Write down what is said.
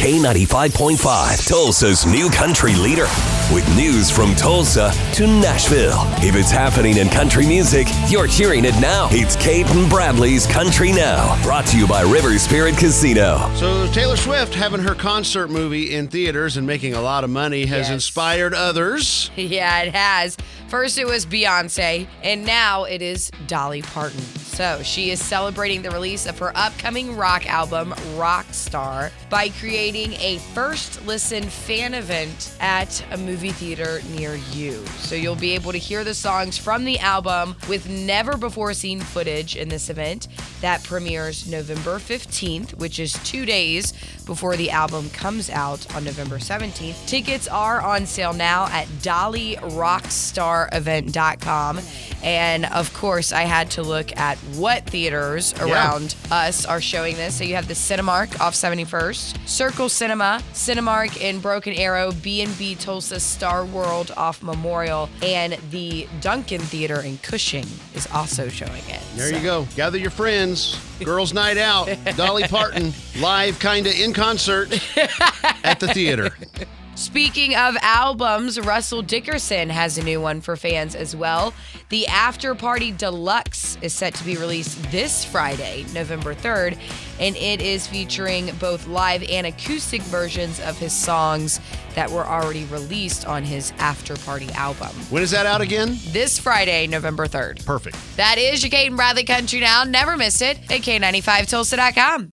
K95.5, Tulsa's new country leader. With news from Tulsa to Nashville. If it's happening in country music, you're hearing it now. It's Cait and Bradley's Country Now, brought to you by River Spirit Casino. So Taylor Swift having her concert movie in theaters and making a lot of money has Yes. inspired others. Yeah, it has. First, it was Beyonce, and now it is Dolly Parton. So, she is celebrating the release of her upcoming rock album, Rockstar, by creating a first listen fan event at a movie theater near you. So, you'll be able to hear the songs from the album with never before seen footage in this event that premieres November 15th, which is two days before the album comes out on November 17th. Tickets are on sale now at dollyrockstarevent.com. And of course, I had to look at what theaters around us are showing this. So you have the Cinemark off 71st, Circle Cinema, Cinemark in Broken Arrow, B&B Tulsa, Star World off Memorial, and the Duncan Theater in Cushing is also showing it. There So- you go. Gather your friends. Girls' night out. Dolly Parton live, kinda in concert at the theater. Speaking of albums, Russell Dickerson has a new one for fans as well. The After Party Deluxe is set to be released this Friday, November 3rd, and it is featuring both live and acoustic versions of his songs that were already released on his After Party album. When is that out again? This Friday, November 3rd. Perfect. That is your Cait and Bradley Country Now. Never miss it at K95Tulsa.com.